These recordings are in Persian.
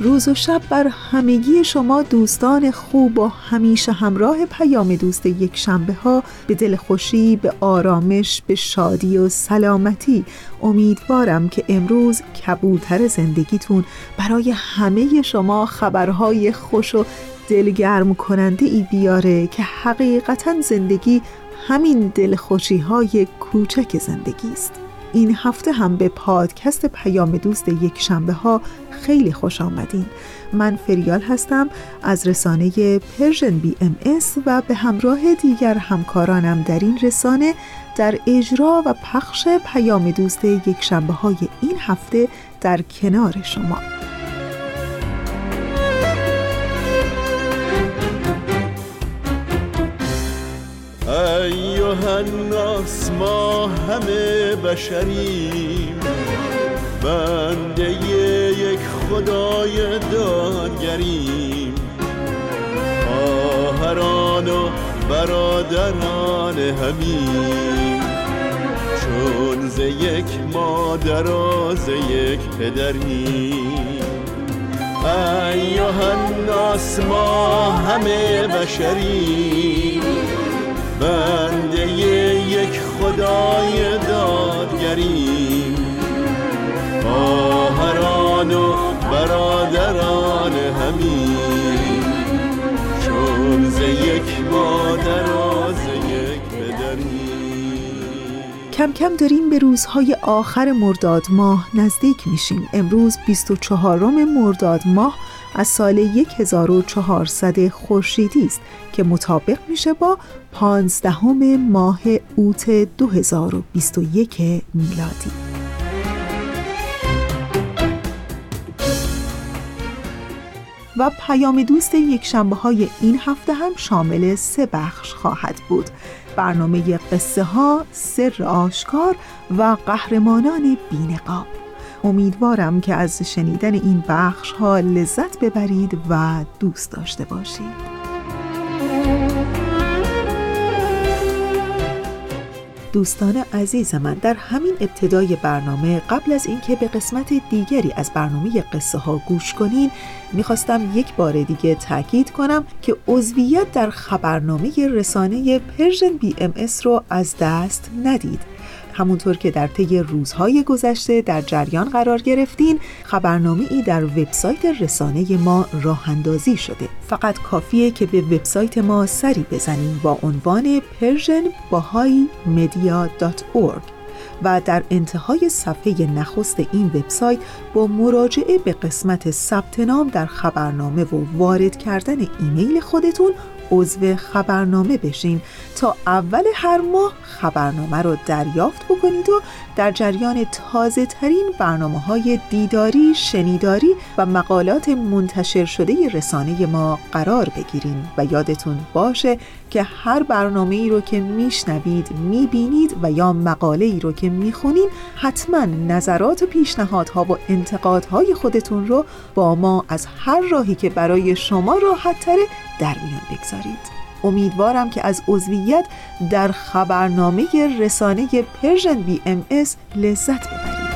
روز و شب بر همگی شما دوستان خوب و همیشه همراه پیام دوست یک شنبه ها به دل خوشی، به آرامش، به شادی و سلامتی. امیدوارم که امروز کبوتر زندگیتون برای همه شما خبرهای خوش و دلگرم کننده ای بیاره که حقیقتا زندگی همین دلخوشی های کوچک زندگی است. این هفته هم به پادکست پیام دوست یک شنبه ها خیلی خوش آمدین. من فریال هستم از رسانه Persian BMS و به همراه دیگر همکارانم در این رسانه در اجرا و پخش پیام دوست یک شنبه های این هفته در کنار شما. ایوه الناس ما همه بشریم. بنده یک خدای دادگریم. خواهران و برادران همین چون ز یک مادر و ز یک پدریم. الناس ما همه بشریم. بنده یک خدای دادگریم. خواهران و برادران همین چون ز یک مادر کم کم داریم به روزهای آخر مرداد ماه نزدیک میشیم. امروز 24 مرداد ماه از سال 1400 خورشیدی است که مطابق میشه با 15 ماه اوت 2021 میلادی. و پیام دوست یک شنبه های این هفته هم شامل سه بخش خواهد بود. برنامه قصه ها، سر آشکار و قهرمانان بینقاب. امیدوارم که از شنیدن این بخش ها لذت ببرید و دوست داشته باشید. دوستان عزیز من در همین ابتدای برنامه قبل از اینکه به قسمت دیگری از برنامه قصه ها گوش کنین می‌خواستم یک بار دیگه تاکید کنم که عضویت در خبرنامه رسانه Persian BMS رو از دست ندید. همونطور که در طی روزهای گذشته در جریان قرار گرفتین خبرنامه ای در وبسایت رسانه ما راه اندازی شده. فقط کافیه که به وبسایت ما سری بزنیم با عنوان persianbahaimedia.org و در انتهای صفحه نخست این وبسایت با مراجعه به قسمت ثبت نام در خبرنامه و وارد کردن ایمیل خودتون عضو خبرنامه بشین تا اول هر ماه خبرنامه رو دریافت بکنید و در جریان تازه ترین برنامه های دیداری، شنیداری و مقالات منتشر شده رسانه ما قرار بگیرین و یادتون باشه که هر برنامه ای رو که میشنوید می‌بینید و یا مقاله ای رو که می‌خونین حتما نظرات و پیشنهادها و انتقادهای خودتون رو با ما از هر راهی که برای شما راحت تره در میان بگذارید. امیدوارم که از عضویت در خبرنامه رسانه Persian BMS لذت ببرید.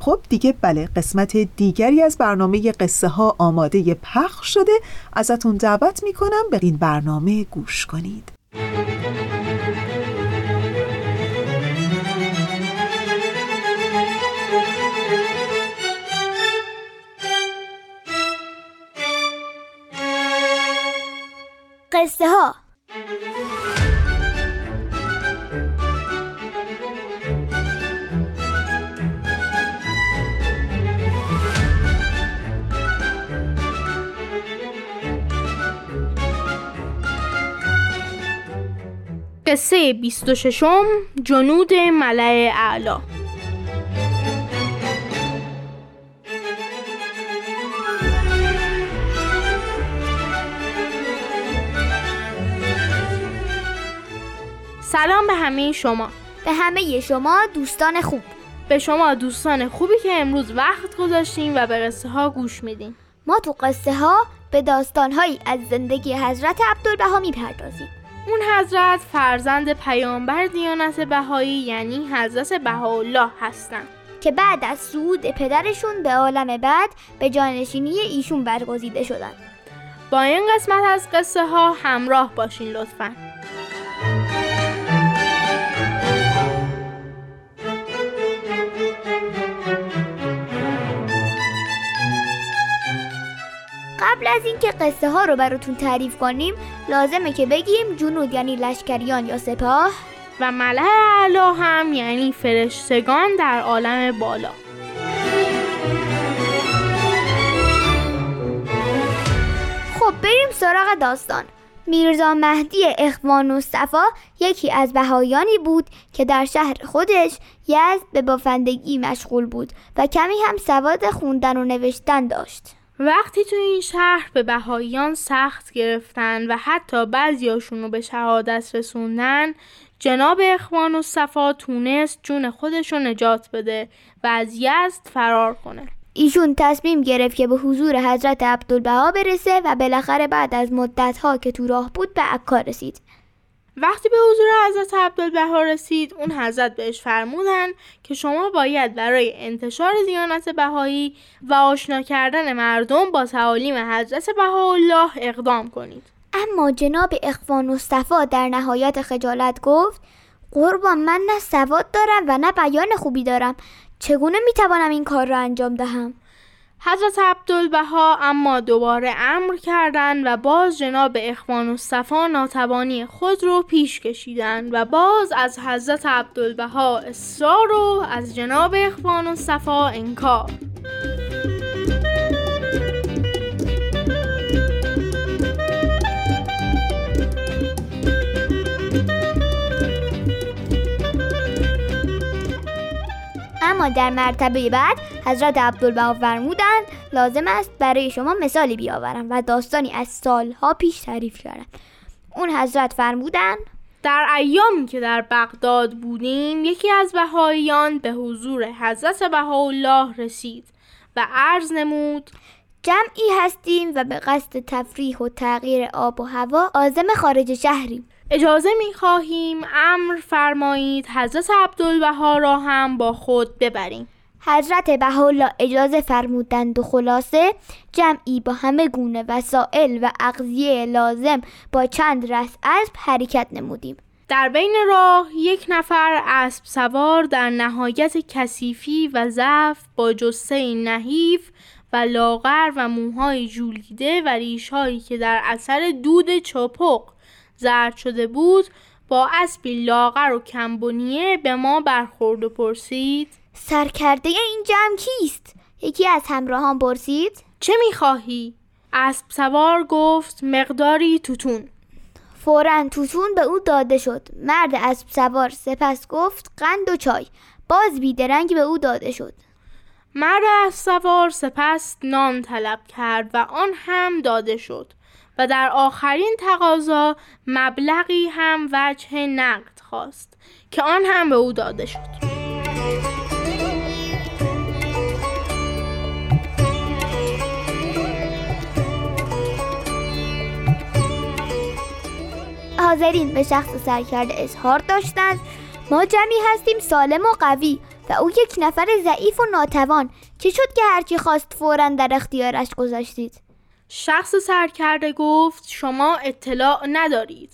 خب دیگه بله قسمت دیگری از برنامه قصه ها آماده پخش شده. ازتون دعوت می‌کنم به این برنامه گوش کنید. قصه ها قصه 26 جنود ملع اعلا. سلام به همه شما. به همه شما دوستان خوب. به شما دوستان خوبی که امروز وقت گذاشتیم و به قصه ها گوش میدین ما تو قصه ها به داستان هایی از زندگی حضرت عبدالبها می‌پردازیم. اون حضرت فرزند پیامبر دیانت بهایی یعنی حضرت بهاءالله هستن. که بعد از صعود پدرشون به عالم بعد به جانشینی ایشون برگزیده شدن. با این قسمت از قصه ها همراه باشین لطفاً. قبل از اینکه قصه ها رو براتون تعریف کنیم لازمه که بگیم جنود یعنی لشکریان یا سپاه؟ و ملع اعلا هم یعنی فرشتگان در عالم بالا. خب بریم سراغ داستان. میرزا مهدی اخوان مصطفی یکی از بهایانی بود که در شهر خودش یزد به بافندگی مشغول بود و کمی هم سواد خوندن و نوشتن داشت. وقتی تو این شهر به بهاییان سخت گرفتن و حتی بعضیاشون رو به شهادت رسوندن جناب اخوان و صفا تونست جون خودش رو نجات بده و از یزد فرار کنه. ایشون تصمیم گرفت که به حضور حضرت عبدالبها برسه و بالاخره بعد از مدتها که تو راه بود به عکا رسید. وقتی به حضور حضرت عبدالبها رسید اون حضرت بهش فرمودن که شما باید برای انتشار دیانت بهایی و آشنا کردن مردم با تعالیم حضرت بهاءالله اقدام کنید. اما جناب اخوان مصطفی در نهایت خجالت گفت قربان من نه سواد دارم و نه بیان خوبی دارم. چگونه می‌توانم این کار را انجام دهم؟ حضرت عبدالبها اما دوباره امر کردند و باز جناب اخوان مصطفی ناتوانی خود رو پیش کشیدند و باز از حضرت عبدالبها اصرار و از جناب اخوان مصطفی انکار. اما در مرتبه بعد حضرت عبدالبها فرمودند لازم است برای شما مثالی بیاورم و داستانی از سالها پیش تعریف کردم اون حضرت فرمودند در ایامی که در بغداد بودیم یکی از بهاییان به حضور حضرت بهاءالله رسید و عرض نمود جمعی هستیم و به قصد تفریح و تغییر آب و هوا آزم خارج شهریم. اجازه می خواهیم امر فرمایید حضرت عبدالبها را هم با خود ببریم. حضرت بهاءالله اجازه فرمودند و خلاصه جمعی با همه گونه وسایل و اغذیه لازم با چند رس اسب حرکت نمودیم. در بین راه یک نفر اسب سوار در نهایت کثیفی و ضعف با جسه نحیف و لاغر و موهای جولیده و ریشهایی که در اثر دود چپق زرد شده بود با اسبی لاغر و کمبونیه به ما برخورد و پرسید سرکرده این جمع کیست؟ یکی از همراهان پرسید. چه می‌خواهی؟ اسب سوار گفت مقداری توتون. فورا توتون به او داده شد. مرد اسب سوار سپس گفت قند و چای. باز بیدرنگ به او داده شد. مرد اسب سوار سپس نان طلب کرد و آن هم داده شد. و در آخرین تقاضا مبلغی هم وجه نقد خواست که آن هم به او داده شد. حاضرین به شخص سرکرده اظهار داشتند ما جمعی هستیم سالم و قوی و او یک نفر ضعیف و ناتوان. چه شد که هرچی خواست فورا در اختیارش گذاشتید؟ شخص سرکرده گفت شما اطلاع ندارید.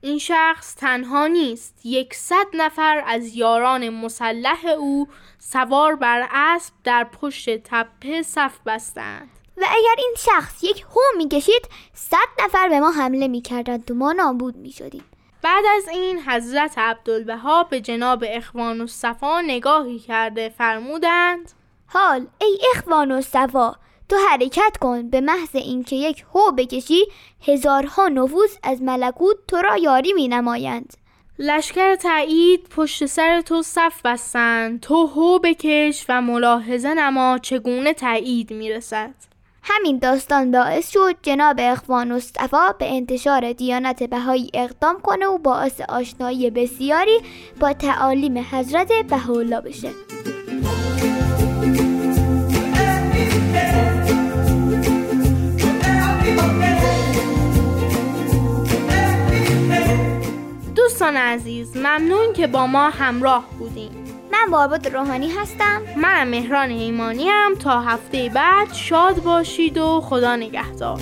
این شخص تنها نیست یکصد نفر از یاران مسلح او سوار بر اسب در پشت تپه صف بستند. و اگر این شخص یک هو می‌کشید صد نفر به ما حمله می‌کردند و ما نابود می‌شدیم. بعد از این حضرت عبدالبها به جناب اخوان و صفا نگاهی کرده فرمودند حال ای اخوان و صفا تو حرکت کن به محض اینکه یک هو بکشی هزارها نفوس از ملکوت تو را یاری می نمایند لشکر تایید پشت سر تو صف بستند تو هو بکش و ملاحظه نما چگونه تایید می‌رسد. همین داستان باعث شد جناب اخوان مصطفی به انتشار دیانت بهایی اقدام کنه و باعث آشنایی بسیاری با تعالیم حضرت بهاءالله بشه. دوستان عزیز ممنون که با ما همراه بودیم من بارباد روحانی هستم. من مهران ایمانی هم تا هفته بعد شاد باشید و خدا نگهدار.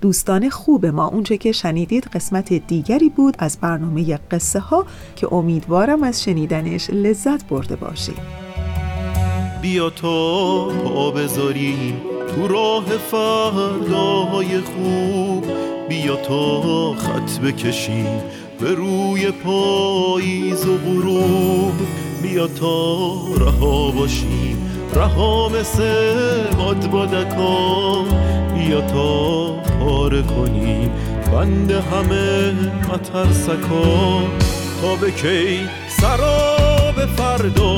دوستان خوب ما. اونچه که شنیدید قسمت دیگری بود از برنامه قصه ها که امیدوارم از شنیدنش لذت برده باشید. بیا تا پا بذاریم تو راه فرداهای خوب. بیا تا خط بکشیم به روی پاییز و غروب. بیا تا رها باشیم رها مثل بادبادکان بیا تا پاره کنیم بند همه مترسکان. تا به کی؟ سراب فردا.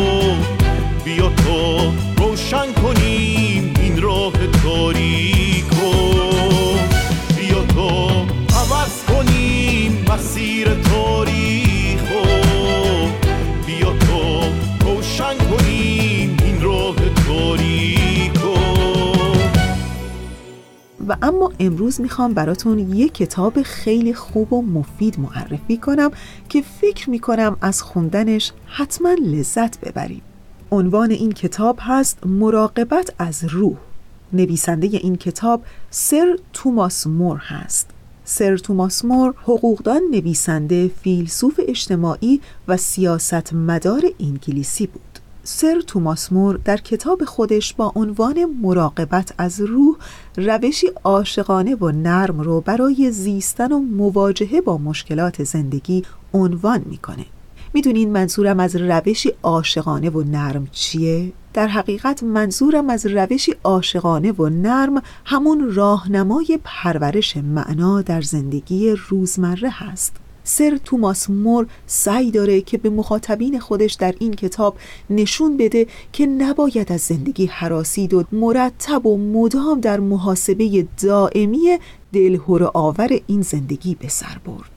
بیا تو روشن کنیم این راه تاریکو. بیا تو عوض کنیم مسیر تاریخو بیا تو روشن کنیم این راه تاریکو. و اما امروز می‌خوام براتون یک کتاب خیلی خوب و مفید معرفی کنم که فکر می‌کنم از خوندنش حتما لذت ببریم عنوان این کتاب هست مراقبت از روح. نویسنده این کتاب سر توماس مور هست. سر توماس مور حقوقدان نویسنده فیلسوف اجتماعی و سیاست مدار انگلیسی بود. سر توماس مور در کتاب خودش با عنوان مراقبت از روح روشی عاشقانه و نرم رو برای زیستن و مواجهه با مشکلات زندگی عنوان می‌کنه می‌دونین منظورم از روشی عاشقانه و نرم چیه؟ در حقیقت منظورم از روشی عاشقانه و نرم همون راهنمای پرورش معنا در زندگی روزمره هست سر توماس مور سعی داره که به مخاطبین خودش در این کتاب نشون بده که نباید از زندگی حراسید و مرتب و مدام در محاسبه دائمی دلهور آور این زندگی به سر برد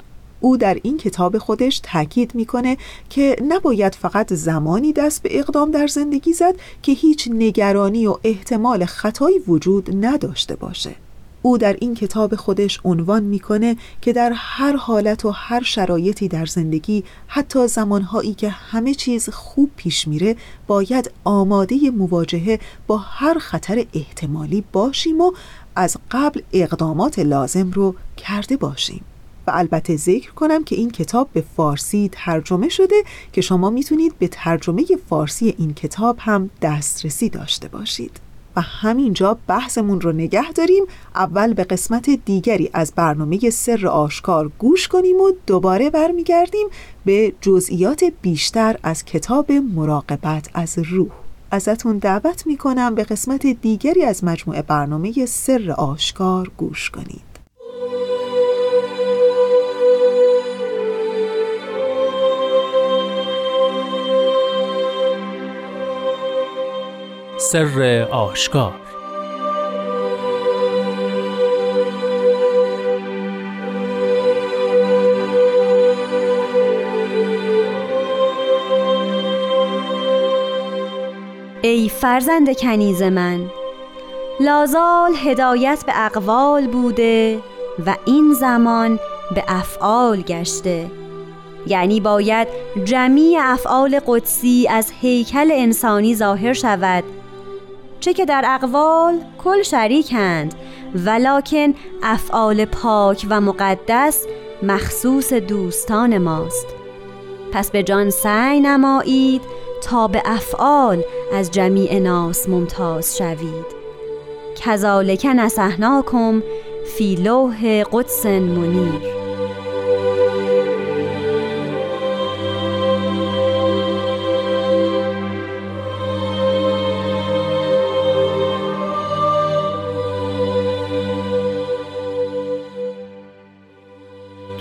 او در این کتاب خودش تاکید می‌کنه که نباید فقط زمانی دست به اقدام در زندگی زد که هیچ نگرانی و احتمال خطایی وجود نداشته باشه. او در این کتاب خودش عنوان می‌کنه که در هر حالت و هر شرایطی در زندگی حتی زمانهایی که همه چیز خوب پیش میره باید آماده مواجهه با هر خطر احتمالی باشیم و از قبل اقدامات لازم رو کرده باشیم. و البته ذکر کنم که این کتاب به فارسی ترجمه شده که شما می‌تونید به ترجمه فارسی این کتاب هم دسترسی داشته باشید. و همینجا بحثمون رو نگه داریم. اول به قسمت دیگری از برنامه سر آشکار گوش کنیم و دوباره برمیگردیم به جزئیات بیشتر از کتاب مراقبت از روح. ازتون دعوت می‌کنم به قسمت دیگری از مجموعه برنامه سر آشکار گوش کنید. سر آشکار. ای فرزند کنیز من لازال هدایت به اقوال بوده و این زمان به افعال گشته. یعنی باید جمعی افعال قدسی از هیکل انسانی ظاهر شود چه که در اقوال کل شریکند ولکن افعال پاک و مقدس مخصوص دوستان ماست. پس به جان سعی نمایید تا به افعال از جمیع ناس ممتاز شوید. کذالک نسحناکم فی لوح قدس منیر.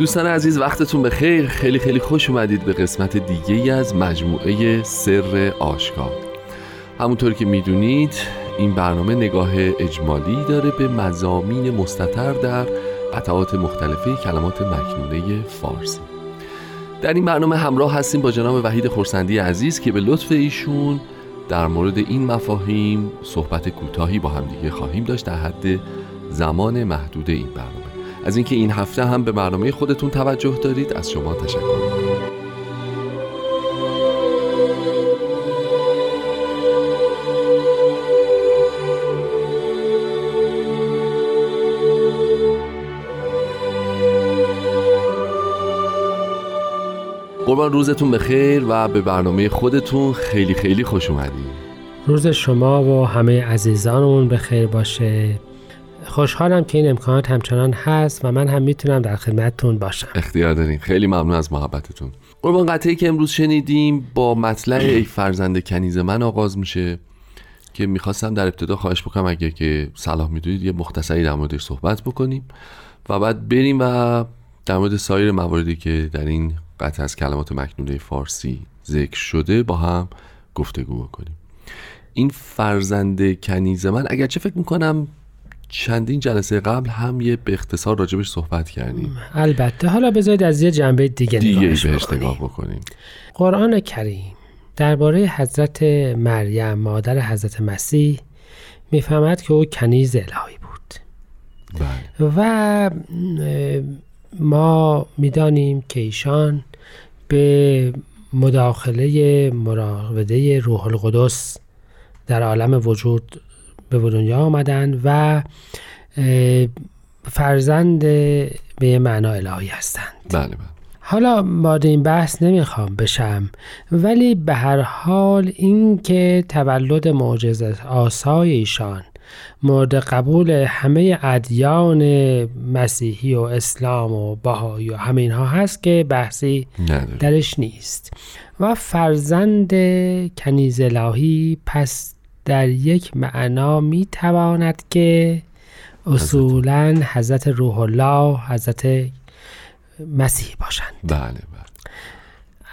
دوستان عزیز وقتتون به خیر خیلی خیلی خوش اومدید به قسمت دیگه ای از مجموعه سر آشکار. همونطور که می‌دونید این برنامه نگاه اجمالی داره به مزامین مستطر در قطعات مختلفه کلمات مکنونه فارسی. در این برنامه همراه هستیم با جناب وحید خورسندی عزیز که به لطف ایشون در مورد این مفاهیم صحبت کوتاهی با همدیگه خواهیم داشت در حد زمان محدود این برنامه. از اینکه این هفته هم به برنامه خودتون توجه دارید از شما تشکر. قربان روزتون بخیر و به برنامه خودتون خیلی خیلی خوش اومدید روز شما و همه عزیزانمون به خیر باشه. خوشحالم که این امکانات همچنان هست و من هم می‌تونم در خدمتتون باشم. اختیار داریم. خیلی ممنون از محبتتون. قربان قطعی که امروز شنیدیم با مطلع ای فرزند کنیز من آغاز میشه که می‌خواستم در ابتدا خواهش بکنم اگه که صلاح می‌دونید یه مختصری در موردش صحبت بکنیم و بعد بریم و در مورد سایر مواردی که در این قطع از کلمات مکنونه فارسی ذکر شده با هم گفتگو بکنیم. این فرزند کنیز من اگرچه فکر می‌کنم چندین جلسه قبل هم یه به اختصار راجبش صحبت کردیم. البته. حالا بذارید از یه جنبه دیگه, دیگه نگاهش بهش بکنیم. نگاه بکنیم. قرآن کریم درباره حضرت مریم مادر حضرت مسیح می‌فهمد که او کنیز الهی بود. بله. و ما می‌دانیم که ایشان به مداخله مراوده روح القدس در عالم وجود به دنیا آمدند و فرزند به یه معنا الهی هستند. بله بله. حالا وارد این بحث نمی‌خوام بشم ولی به هر حال این که تولد معجزه آسای ایشان مورد قبول همه ادیان مسیحی و اسلام و بهایی و همه اینها هست که بحثی نداره درش نیست. و فرزند کنیز الهی پس در یک معنا می تواند که اصولا حضرت روح الله حضرت مسیح باشند. بله بله.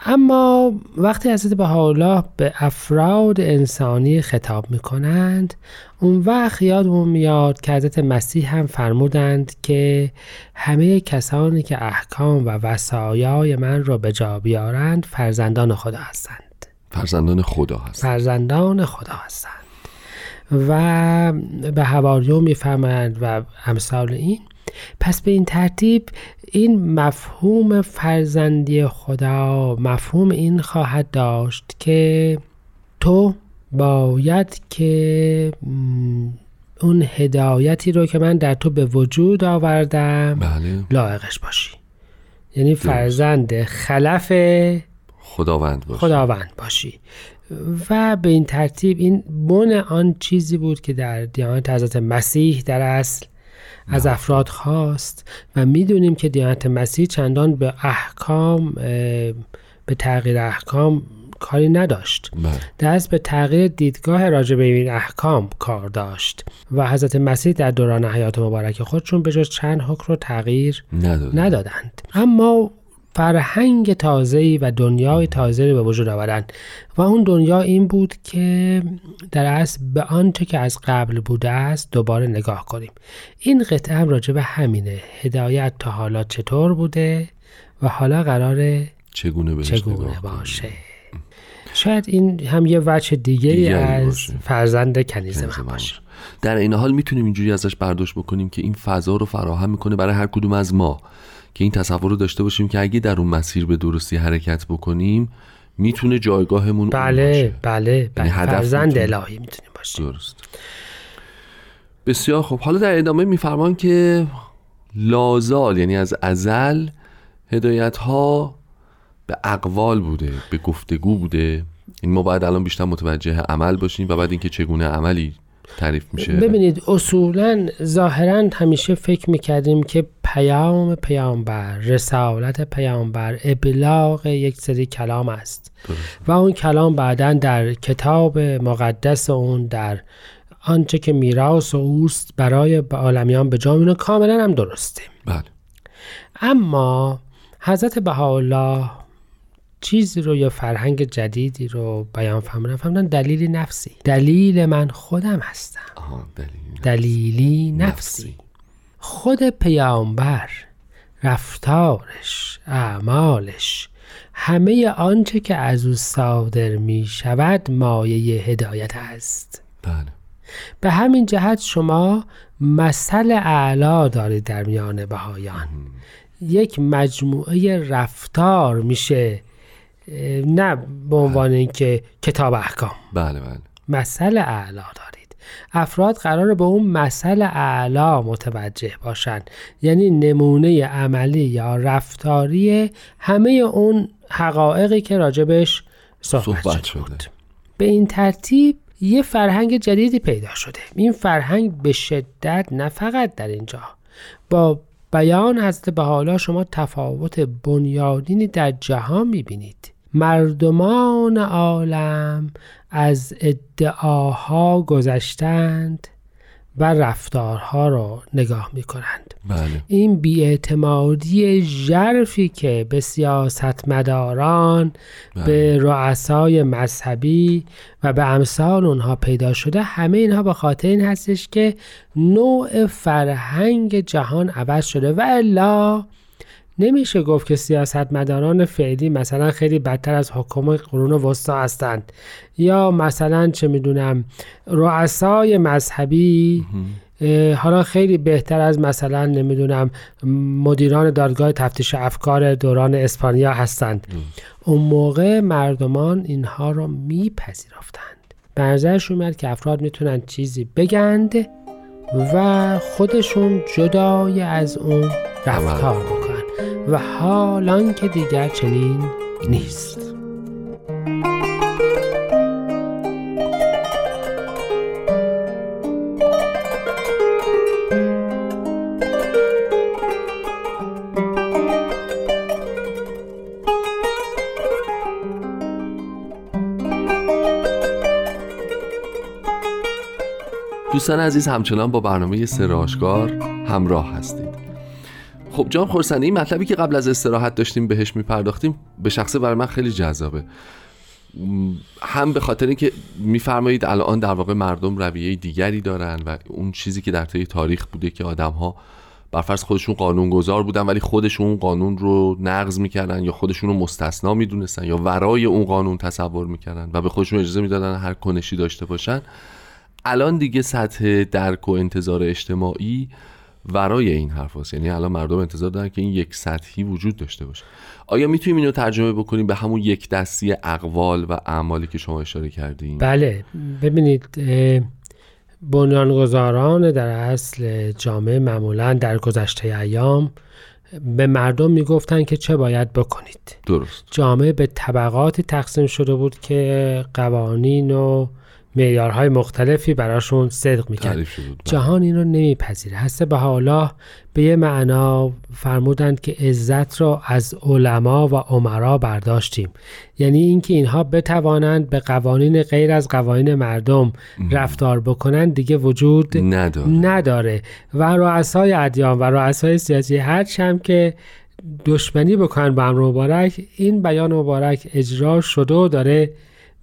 اما وقتی حضرت بهاءالله به افراد انسانی خطاب می کنند اون وقت یادمون میاد که حضرت مسیح هم فرمودند که همه کسانی که احکام و وصایای من را به جا بیارند فرزندان خدا هستند. فرزندان خدا هست فرزندان خدا هستند. و به حواریون می‌فهمند و امثال این. پس به این ترتیب این مفهوم فرزندی خدا مفهوم این خواهد داشت که تو باید که اون هدایتی رو که من در تو به وجود آوردم بله. لایقش باشی. یعنی فرزند خلف خداوند باشه خداوند باشی. و به این ترتیب این بن آن چیزی بود که در دیانت حضرت مسیح در اصل از افراد خواست و می‌دونیم که دیانت مسیح چندان به احکام به تغییر احکام کاری نداشت. بله. دست به تغییر دیدگاه راجع به این احکام کار داشت و حضرت مسیح در دوران حیات مبارک خودشون به جز چند حکم رو تغییر نداره ندادند. اما فرهنگ تازه‌ای و دنیای تازه‌ای به وجود آورند و اون دنیا این بود که در اصل به آنچه که از قبل بوده است دوباره نگاه کنیم این قطعه هم راجع به همینه هدایت تا حالا چطور بوده و حالا قراره چگونه بهش چگونه؟ باشه شاید این هم یه وجه دیگه دیگری از باشه. فرزند کنیز من باشه. در این حال می‌تونیم اینجوری ازش برداشت بکنیم که این فضا رو فراهم می‌کنه برای هر کدوم از ما که این تصور رو داشته باشیم که اگه در اون مسیر به درستی حرکت بکنیم می‌تونه جایگاهمون بله باشه. بله بله. یعنی هدف فرزند الهی می‌تونیم باشیم. درست. بسیار خوب. حالا در ادامه میفرمان که لازال یعنی از ازل هدایت ها به اقوال بوده به گفتگو بوده. این ما باید الان بیشتر متوجه عمل باشیم و بعد اینکه چگونه عملی تعریف میشه. ببینید اصولا ظاهرا همیشه فکر می‌کردیم که پیام پیامبر رسالت پیامبر ابلاغ یک سری کلام است. و اون کلام بعدا در کتاب مقدس اون در آنچه که میراث و اوست برای به عالمیان به جا میونه کاملا هم درسته. بله. اما حضرت بهاءالله چیزی رو یا فرهنگ جدیدی رو بیان فرمودن فرمودن دلیلی نفسی. دلیل من خودم هستم. آها دلیل دلیلی نفسی. خود پیامبر رفتارش اعمالش همه آنچه که از او صادر می شود مایه هدایت است. بله. به همین جهت شما مثل اعلا دارید در میان بهایان. یک مجموعه رفتار میشه نه به عنوان اینکه کتاب احکام. بله بله. مثل اعلا دارید. افراد قرار به اون مثل اعلا متوجه باشند یعنی نمونه عملی یا رفتاری همه اون حقایقی که راجبش صحبت, صحبت شده. بود. به این ترتیب یه فرهنگ جدیدی پیدا شده. این فرهنگ به شدت نه فقط در اینجا. با بیان حضرت بحالا شما تفاوت بنیادینی در جهان می‌بینید. مردمان عالم از ادعاها گذشتند و رفتارها رو نگاه می‌کنند. بله. این بیاعتمادی ژرفی که به سیاستمداران به رؤسای مذهبی و به امثال اونها پیدا شده همه اینها به خاطر این هستش که نوع فرهنگ جهان عوض شده. و الا نمیشه گفت که سیاستمداران فعلی مثلا خیلی بدتر از حکومت قرون وسطا هستند. یا مثلا چه می‌دونم رؤسای مذهبی حالا خیلی بهتر از مثلا نمی‌دونم مدیران دادگاه تفتیش افکار دوران اسپانیا هستند. اون موقع مردمان اینها رو میپذیرفتند. به نظرشون اومد که افراد می‌تونن چیزی بگند و خودشون جدای از اون رفتار بکنن. و حالان که دیگر چنین نیست. دوستان عزیز همچنان با برنامه سر آشکار همراه هستید خب جان خورسنی این مطلبی که قبل از استراحت داشتیم بهش میپرداختیم به شخصه برای من خیلی جذابه. هم به خاطر اینکه میفرمایید الان در واقع مردم رویه دیگری دارن و اون چیزی که در طی تاریخ بوده که آدم ها برفرض خودشون قانون گذار بودن ولی خودشون اون قانون رو نقض می‌کردن یا خودشون رو مستثنا می‌دونستن یا ورای اون قانون تصور می‌کردن و به خودشون اجازه می‌دادن هر کنشی داشته باشن الان دیگه سطح درک و انتظار اجتماعی ورای این حرف هست. یعنی الان مردم انتظار دارن که این یک سطحی وجود داشته باشه. آیا می‌تونیم اینو ترجمه بکنیم به همون یک دستی اقوال و اعمالی که شما اشاره کردیم بله. ببینید بنیانگذاران در اصل جامعه معمولا در گذشته ایام به مردم می‌گفتن که چه باید بکنید. درست. جامعه به طبقاتی تقسیم شده بود که قوانین و معیارهای مختلفی براشون صدق می‌کرد. بله. جهان این رو نمیپذیره. هسته به حالا به یه معنا فرمودند که عزت رو از علما و عمرا برداشتیم. یعنی اینکه اینها بتوانند به قوانین غیر از قوانین مردم رفتار بکنند دیگه وجود نداره. نداره. و رؤسای ادیان و رؤسای سیاسی هرچی هم که دشمنی بکنن با امر مبارک این بیان مبارک اجرا شده و داره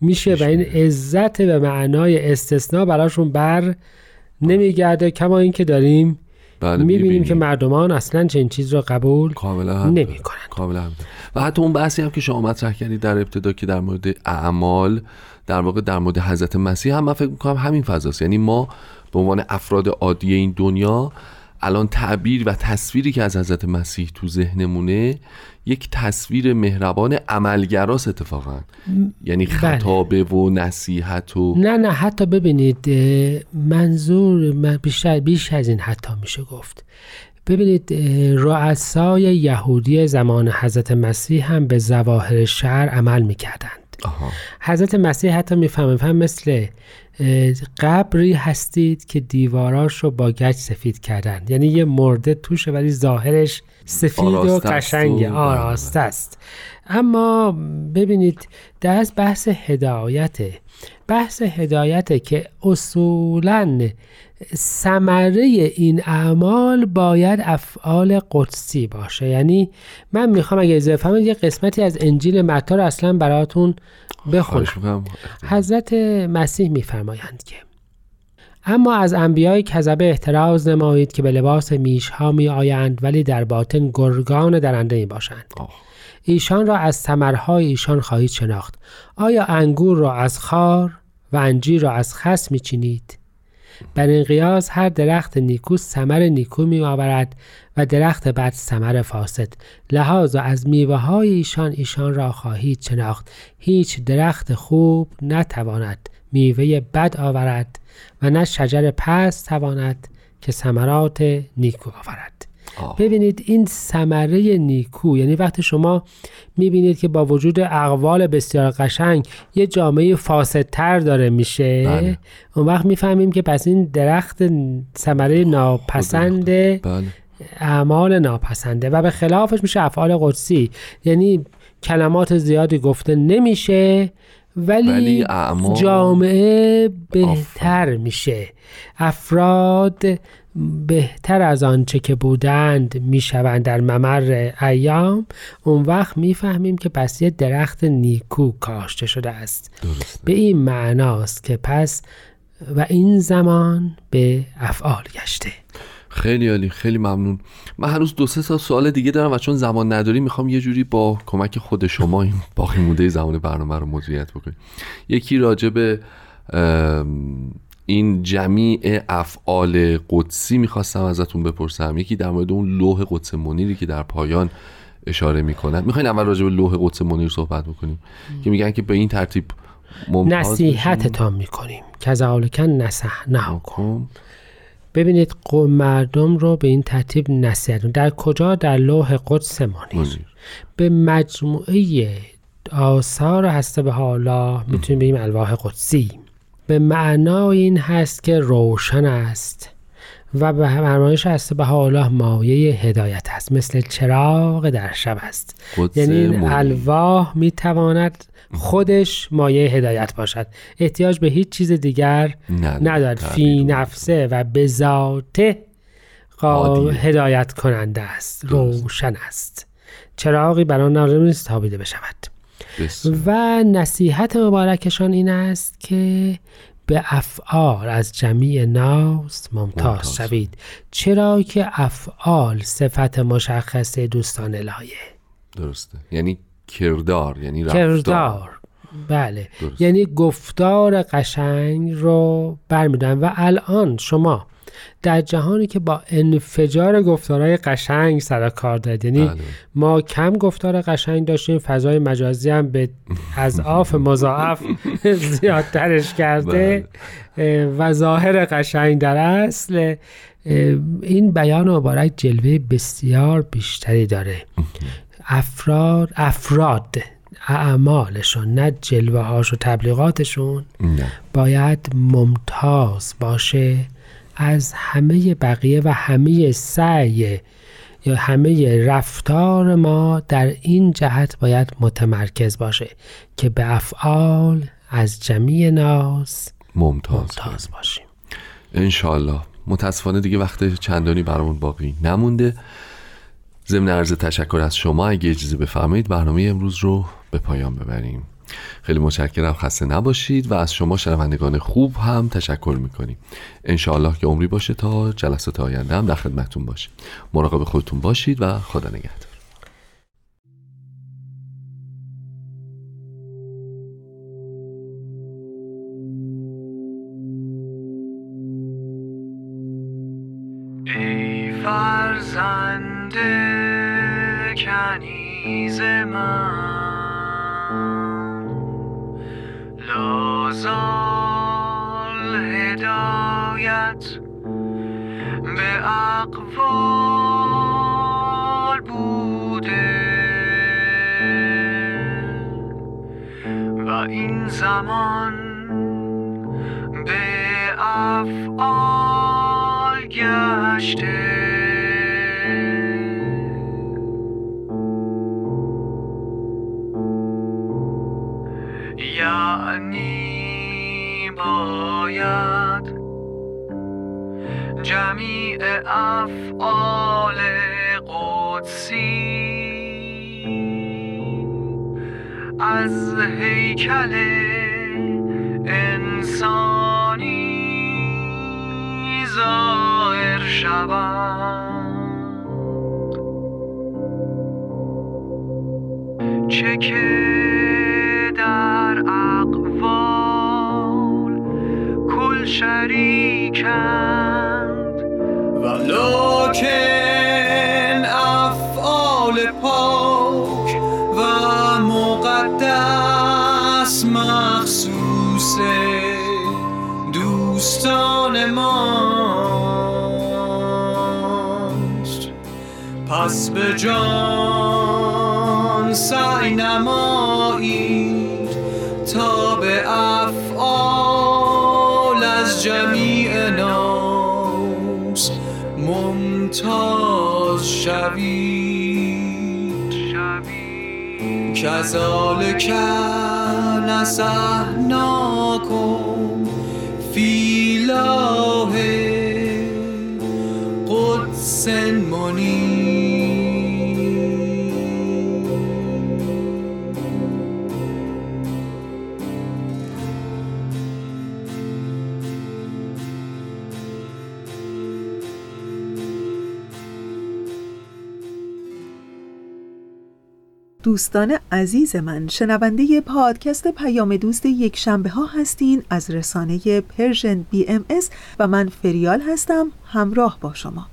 میشه و این عزت به معنای استثناء براشون بر نمیگرده. کما اینکه داریم بله، می‌بینیم. که مردمان اصلا چنین چیز رو قبول کاملا هم نمی کنند کاملا و حتی اون بحثی هم که شما مطرح کردید در ابتدا که در مورد اعمال در واقع در مورد حضرت مسیح هم من فکر می‌کنم همین فضاست. یعنی ما به عنوان افراد عادی این دنیا الان تعبیر و تصویری که از حضرت مسیح تو ذهنمونه یک تصویر مهربان عملگراست اتفاقا. یعنی بله. خطابه و نصیحت و نه نه حتی ببینید منظور من بیشتر بیش از این حتی میشه گفت. ببینید رؤسای یهودی زمان حضرت مسیح هم به ظواهر شهر عمل می‌کردند. آها. حضرت مسیح حتی می‌فهمه مثل اه، قبری هستید که دیواراش رو با گچ سفید کردن. یعنی یه مرده توشه ولی ظاهرش سفید و است قشنگه. و- آراسته است. اما ببینید در بحث هدایته بحث هدایته که اصولا ثمره این اعمال باید افعال قدسی باشه. یعنی من می‌خوام اگه اجازه بفرمایید یه قسمتی از انجیل متی رو اصلا براتون بخونم. حضرت مسیح میفرمایند که اما از انبیای کذبه احتراز نمایید که به لباس میشها می آیند ولی در باطن گرگان درنده می باشند. آه. ایشان را از ثمرهای ایشان خواهید شناخت. آیا انگور را از خار و انجیر را از خس می چینید بر این قیاس هر درخت نیکو ثمر نیکو می آورد و درخت بد ثمر فاسد. لحاظا از میوه های ایشان ایشان را خواهید شناخت. هیچ درخت خوب نتواند میوه بد آورد و نه شجر پست تواند که ثمرات نیکو آورد. آه. ببینید این ثمره نیکو یعنی وقتی شما می‌بینید که با وجود اقوال بسیار قشنگ یه جامعه فاسدتر داره میشه بله. اون وقت می‌فهمیم که پس این درخت ثمره ناپسنده بله اعمال ناپسنده و به خلافش میشه افعال قدسی یعنی کلمات زیادی گفته نمیشه ولی, ولی اعمال- جامعه بهتر میشه. افراد بهتر از آنچه که بودند می‌شوند در ممر ایام. اون وقت می‌فهمیم که پس یه درخت نیکو کاشته شده است. درسته. به این معناست که پس و این زمان به افعال گشته. خیلی عالی خیلی ممنون. من هنوز دو سه تا سوال دیگه دارم و چون زمان نداری می‌خوام یه جوری با کمک خود شما این باقی مونده زمان برنامه رو مدیریت بکنیم یکی راجع به این جمیع افعال قدسی می‌خواستم ازتون بپرسم. یکی در مورد اون لوح قدس منیری که در پایان اشاره می‌کنن. می‌خواین اول راجع به لوح قدس منیر صحبت بکنیم. که میگن که به این ترتیب نصیحتتان می‌کنیم. کذالک نصحناکم بشیم. ببینید مردم رو به این ترتیب نصیحت در کجا؟ در لوح قدس منیر منیر. به مجموعه آثار هسته به حالا می‌تونیم بگیم الواح قدسی. به معنای این هست که روشن است و به فرمایش هسته به حالا مایه هدایت است. مثل چراغ در شب است. یعنی. الواح می‌تواند خودش مایه هدایت باشد احتیاج به هیچ چیز دیگر. ندارد فی. نفسه و به ذاته. هدایت کننده است روشن است چراغی بر آن لازم نیست تابیده بشود. و نصیحت مبارکشان این است که به افعال از جمیع ناس ممتاز. شوید چرا که افعال صفت مشخصه دوستان الهیه درسته یعنی کردار یعنی رفتار. کردار. بله. درست. یعنی گفتار قشنگ رو برمیدن و الان شما در جهانی که با انفجار گفتارهای قشنگ سر کار دارید یعنی بله. ما کم گفتار قشنگ داشتیم فضای مجازی هم به از آف مضاعف زیادترش کرده. اه، و ظاهر قشنگ در اصل این بیان مبارک جلوه بسیار بیشتری داره. افراد افراد اعمالشون نه جلوه هاش و تبلیغاتشون نه. باید ممتاز باشه از همه بقیه و همه سعی یا همه رفتار ما در این جهت باید متمرکز باشه که به افعال از جمیع ناس ممتاز ممتاز باشیم. انشالله متاسفانه دیگه وقت چندانی برامون باقی نمونده. ضمن عرض تشکر از شما اگه اجازه بفرمایید برنامه امروز رو به پایان ببریم. خیلی متشکرم خسته نباشید و از شما شنوندگان خوب هم تشکر می‌کنیم. انشاءالله که عمری باشه تا جلسات آینده هم در خدمتتون باشیم مراقب خودتون باشید و خدا نگهدار. کنیز من. لازال هدایت به اقوال بوده. و این زمان به افعال گشته. یعنی باید جمیع افعال قدسی از هیکل انسانی ظاهر شود چه که شریکند. ولکن افعال پاک و مقدس مخصوص دوستان ماست. پس به جان سعی نمایید ممتاز شوید. کذالک نصحناکم فی لاه قدس دوستان عزیز من شنونده پادکست پیام دوست یک شنبه ها هستین از رسانه Persian BMS و من فریال هستم همراه با شما.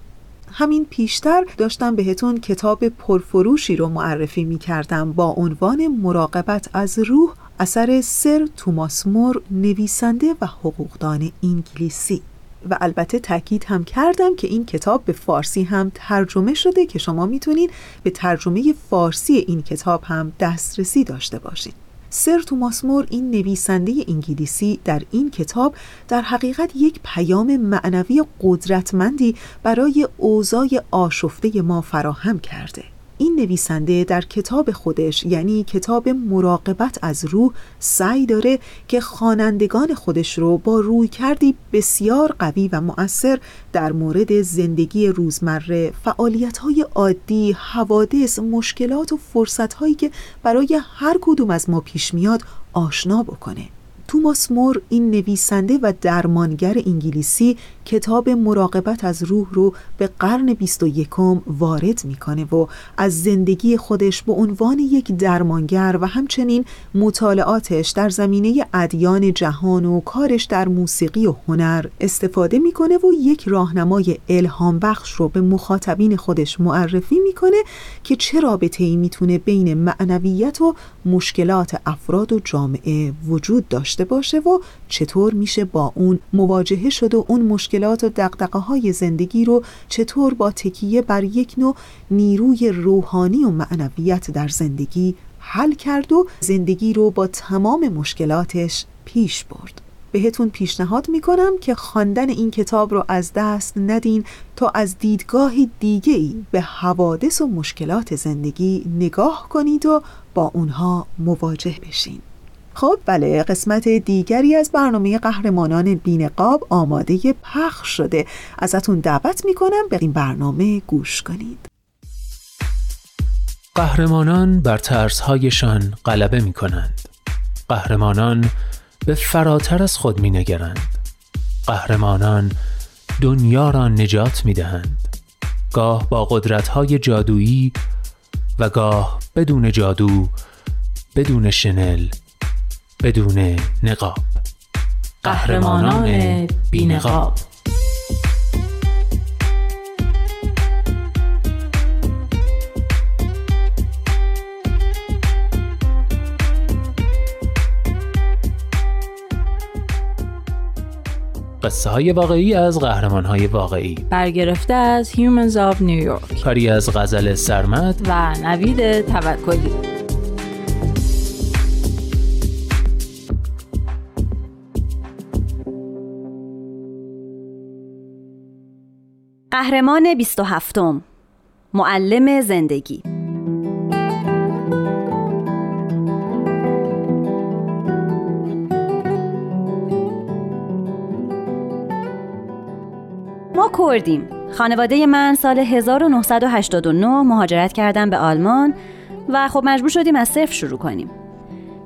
همین پیشتر داشتم بهتون کتاب پرفروشی رو معرفی می کردم با عنوان مراقبت از روح اثر سر توماس مور نویسنده و حقوقدان انگلیسی. و البته تاکید هم کردم که این کتاب به فارسی هم ترجمه شده که شما می‌تونید به ترجمه فارسی این کتاب هم دسترسی داشته باشید سر توماس مور این نویسنده انگلیسی در این کتاب در حقیقت یک پیام معنوی قدرتمندی برای اوضاع آشفته ما فراهم کرده. این نویسنده در کتاب خودش یعنی کتاب مراقبت از روح سعی داره که خوانندگان خودش رو با روی کردی بسیار قوی و مؤثر در مورد زندگی روزمره فعالیت‌های عادی، حوادث، مشکلات و فرصت‌هایی که برای هر کدوم از ما پیش میاد آشنا بکنه. توماس مور این نویسنده و درمانگر انگلیسی کتاب مراقبت از روح رو به قرن 21 وارد می‌کنه و از زندگی خودش به عنوان یک درمانگر و همچنین مطالعاتش در زمینه ادیان جهان و کارش در موسیقی و هنر استفاده می‌کنه و یک راهنمای الهام بخش رو به مخاطبین خودش معرفی می‌کنه که چه رابطه ای می‌تونه بین معنویت و مشکلات افراد و جامعه وجود داشته باشه و چطور میشه با اون مواجهه شد و اون مشکلات و دقدقه های زندگی رو چطور با تکیه بر یک نوع نیروی روحانی و معنویت در زندگی حل کرد و زندگی رو با تمام مشکلاتش پیش برد. بهتون پیشنهاد می‌کنم که خواندن این کتاب رو از دست ندین تا از دیدگاه دیگه ای به حوادث و مشکلات زندگی نگاه کنید و با اونها مواجه بشین. خب بله قسمت دیگری از برنامه قهرمانان بینقاب آماده پخش شده ازتون دعوت می‌کنم به این برنامه گوش کنید قهرمانان بر ترسهایشان غلبه می کنند قهرمانان به فراتر از خود می نگرند. قهرمانان دنیا را نجات می دهند. گاه با قدرت های جادویی و گاه بدون جادو بدون شنل بدون نقاب. قهرمانان بینقاب. قصه های واقعی از قهرمان های واقعی. برگرفته از Humans of New York. کاری از غزل سرمد و نوید توکلی. قهرمان 27 معلم زندگی. ما کردیم. خانواده من سال 1989 مهاجرت کردن به آلمان و خب مجبور شدیم از صفر شروع کنیم.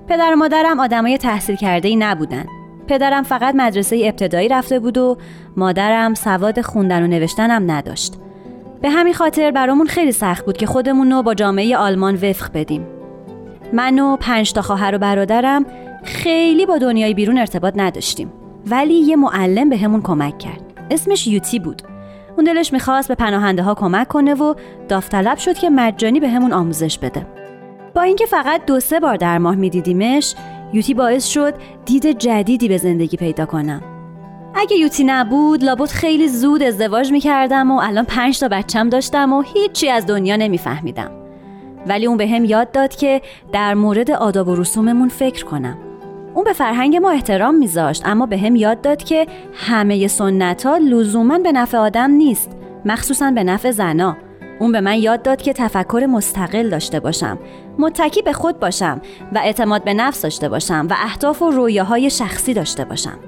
پدر و مادرم آدمای تحصیل کرده ای نبودن. پدرم فقط مدرسه ابتدایی رفته بود و مادرم سواد خوندن و نوشتنم نداشت. به همین خاطر برامون خیلی سخت بود که خودمون رو با جامعه آلمان وفق بدیم. من و پنج تا خواهر و برادرم خیلی با دنیای بیرون ارتباط نداشتیم. ولی یه معلم به همون کمک کرد. اسمش یوتی بود. اون دلش می‌خواست به پناهنده ها کمک کنه و داوطلب شد که مجانی به همون آموزش بده. با اینکه فقط دو سه بار در ماه میدیدیمش یوتی باعث شد دید جدیدی به زندگی پیدا کنم. اگه یوتی نبود لابد خیلی زود ازدواج می‌کردم و الان پنج تا بچم داشتم و هیچی از دنیا نمیفهمیدم. ولی اون به هم یاد داد که در مورد آداب و رسوممون فکر کنم. اون به فرهنگ ما احترام میذاشت اما به هم یاد داد که همه سنت ها لزوما به نفع آدم نیست مخصوصا به نفع زنا. اون به من یاد داد که تفکر مستقل داشته باشم. متکی به خود باشم و اعتماد به نفس داشته باشم و اهداف و رویاهای شخصی داشته باشم.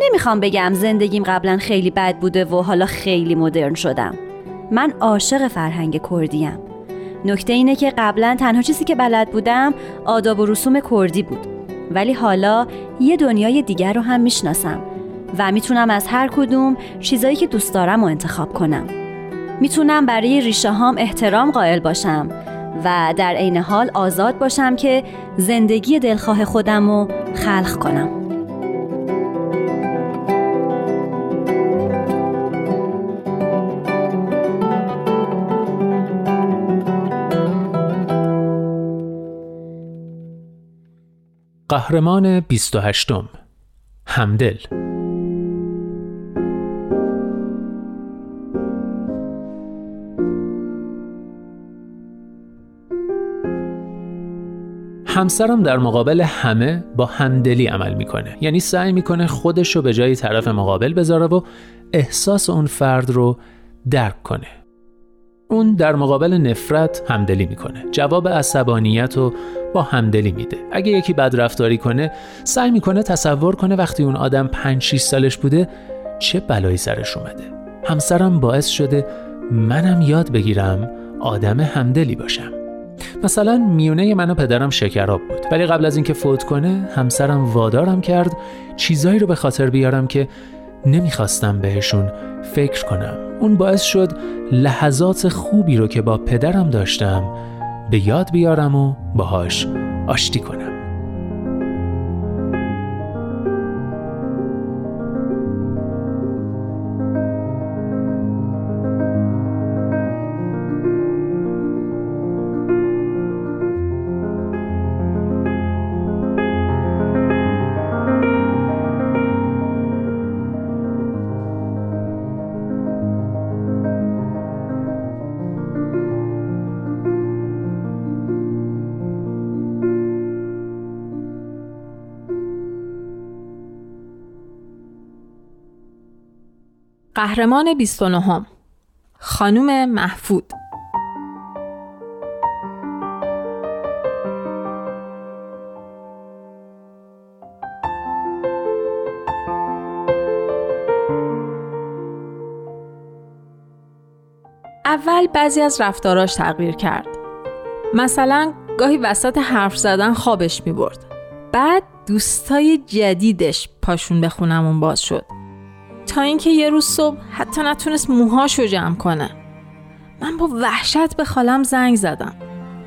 نمی‌خوام بگم زندگیم قبلا خیلی بد بوده و حالا خیلی مدرن شدم. من عاشق فرهنگ کردیم نکته اینه که قبلا تنها چیزی که بلد بودم آداب و رسوم کردی بود. ولی حالا یه دنیای دیگر رو هم می‌شناسم و می‌تونم از هر کدوم چیزایی که دوست دارم رو انتخاب کنم. می‌تونم برای ریشه هام احترام قائل باشم و در عین حال آزاد باشم که زندگی دلخواه خودم رو خلق کنم. قهرمان 28 همدل. همسرم در مقابل همه با همدلی عمل می‌کنه. یعنی سعی می‌کنه خودش رو به جای طرف مقابل بذاره و احساس اون فرد رو درک کنه. اون در مقابل نفرت همدلی می‌کنه. جواب عصبانیت رو با همدلی میده. اگه یکی بد رفتاری کنه سعی می‌کنه تصور کنه وقتی اون آدم 5 6 سالش بوده چه بلایی سرش اومده. همسرم باعث شده منم یاد بگیرم آدم همدلی باشم. مثلا میونه من و پدرم شکراب بود. ولی قبل از اینکه فوت کنه همسرم وادارم کرد چیزایی رو به خاطر بیارم که نمی‌خواستم بهشون فکر کنم. اون باعث شد لحظات خوبی رو که با پدرم داشتم به یاد بیارم و باهاش آشتی کنم. قهرمان 29 خانوم محفود. اول بعضی از رفتاراش تغییر کرد. مثلا گاهی وسط حرف زدن خوابش می برد بعد دوستای جدیدش پاشون به خونمون باز شد. تا اینکه یه روز صبح حتی نتونست موهاشو جمع کنه. من با وحشت به خالم زنگ زدم.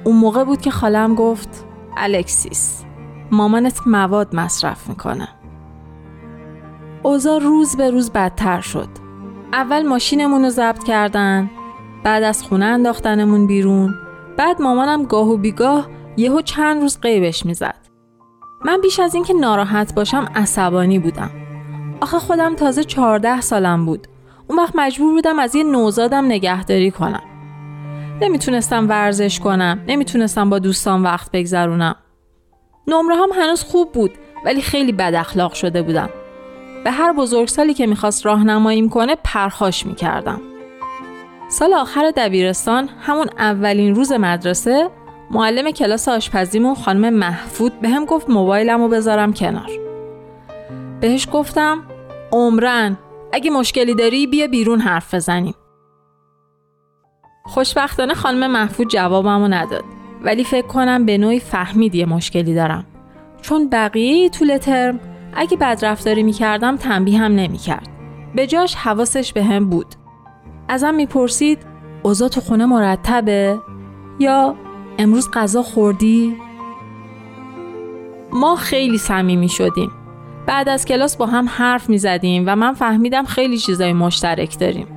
اون موقع بود که خالم گفت الکسیس مامانت مواد مصرف می‌کنه. اوضاع روز به روز بدتر شد. اول ماشینمون رو ضبط کردن بعد از خونه انداختنمون بیرون بعد مامانم گاه و بیگاه یهو چند روز قیبش می‌زد. من بیش از اینکه ناراحت باشم عصبانی بودم. آخه خودم تازه چهارده سالم بود. اون وقت مجبور بودم از یه نوزادم نگهداری کنم. نمی‌تونستم ورزش کنم نمی‌تونستم با دوستان وقت بگذرونم. نمره هم هنوز خوب بود ولی خیلی بد اخلاق شده بودم. به هر بزرگسالی که می‌خواست راهنماییم کنه پرخاش می‌کردم. سال آخر دبیرستان همون اولین روز مدرسه معلم کلاس آشپزیمون خانم محفود به هم گفت موبایلم رو بذارم کنار. بهش گفتم عمرن اگه مشکلی داری بیا بیرون حرف بزنیم. خوشبختانه خانم محفود جوابمو نداد ولی فکر کنم به نوعی فهمید یه مشکلی دارم. چون بقیه طول ترم اگه بدرفتاری می‌کردم تنبیه هم نمی‌کرد. به جاش حواسش به هم بود. ازم می‌پرسید اوضاع تو خونه مرتبه؟ یا امروز غذا خوردی؟ ما خیلی صمیمی شدیم. بعد از کلاس با هم حرف می زدیم و من فهمیدم خیلی چیزای مشترک داریم.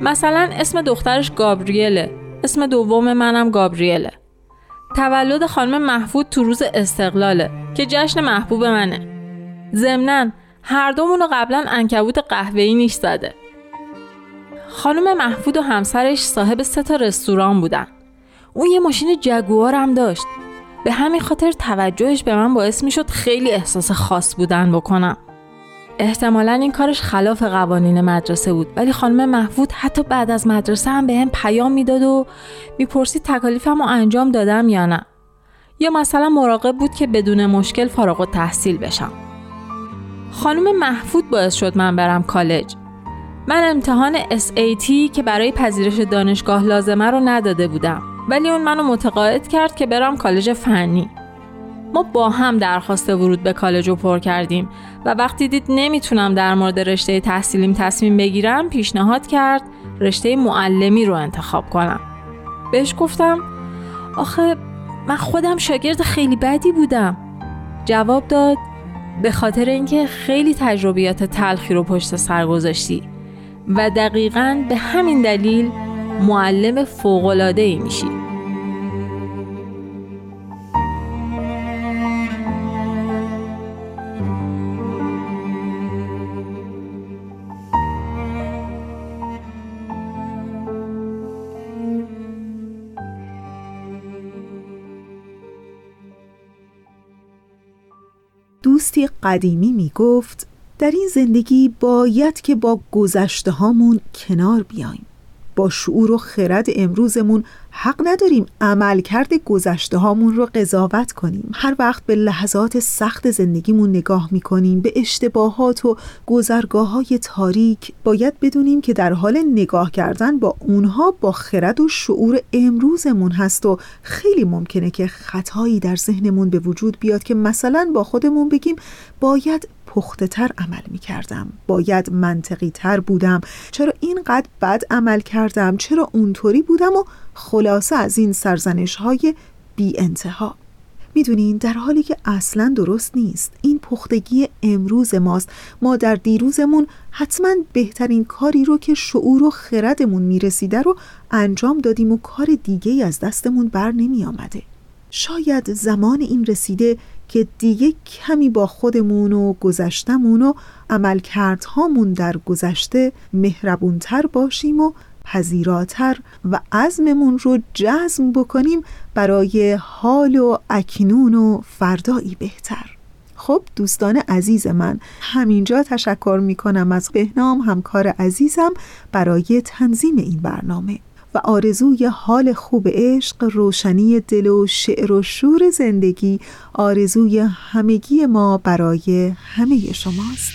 مثلا اسم دخترش گابریله اسم دوم منم گابریله. تولد خانم محفود تو روز استقلاله که جشن محبوب منه. ضمنا هر دومون رو قبلا انکبوت قهوه‌ای نیش زده. خانم محفود و همسرش صاحب سه تا رستوران بودن. اون یه ماشین جگوار هم داشت. به همین خاطر توجهش به من باعث می شد خیلی احساس خاص بودن بکنم. احتمالا این کارش خلاف قوانین مدرسه بود ولی خانم محفود حتی بعد از مدرسه هم به هم پیام می‌داد و می‌پرسید تکالیفم رو انجام دادم یا نه. یا مثلا مراقب بود که بدون مشکل فارغ و تحصیل بشم. خانم محفود باعث شد من برم کالج. من امتحان SAT که برای پذیرش دانشگاه لازمه رو نداده بودم. ولی اون منو متقاعد کرد که برم کالج فنی. ما با هم درخواست ورود به کالج رو پر کردیم و وقتی دید نمی‌تونم در مورد رشته تحصیلیم تصمیم بگیرم پیشنهاد کرد رشته معلمی رو انتخاب کنم. بهش گفتم آخه من خودم شاگرد خیلی بدی بودم. جواب داد به خاطر اینکه خیلی تجربیات تلخی رو پشت سر گذاشتی و دقیقا به همین دلیل معلم ای میشی. دوستی قدیمی می گفت در این زندگی باید که با گذشته هامون کنار بیایم. با شعور و خرد امروزمون حق نداریم عملکرد گذشته هامون رو قضاوت کنیم. هر وقت به لحظات سخت زندگیمون نگاه می‌کنیم به اشتباهات و گذرگاه های تاریک باید بدونیم که در حال نگاه کردن با اونها با خرد و شعور امروزمون هست و خیلی ممکنه که خطایی در ذهنمون به وجود بیاد که مثلا با خودمون بگیم باید پخته تر عمل می کردم باید منطقی تر بودم. چرا اینقدر بد عمل کردم؟ چرا اونطوری بودم و خلاصه از این سرزنش های بی انتها می‌دونین در حالی که اصلا درست نیست. این پختگی امروز ماست. ما در دیروزمون حتما بهترین کاری رو که شعور و خردمون می‌رسیده رو انجام دادیم و کار دیگه از دستمون بر نمی آمده شاید زمان این رسیده که دیگه کمی با خودمون و گذشتمون و عملکردهامون در گذشته مهربونتر باشیم و پذیراتر و عزممون رو جزم بکنیم برای حال و اکنون و فردایی بهتر. خب دوستان عزیز من همینجا تشکر می کنم از بهنام همکار عزیزم برای تنظیم این برنامه. و آرزوی حال خوب عشق روشنی دل و شعر و شور زندگی آرزوی همگی ما برای همه شماست.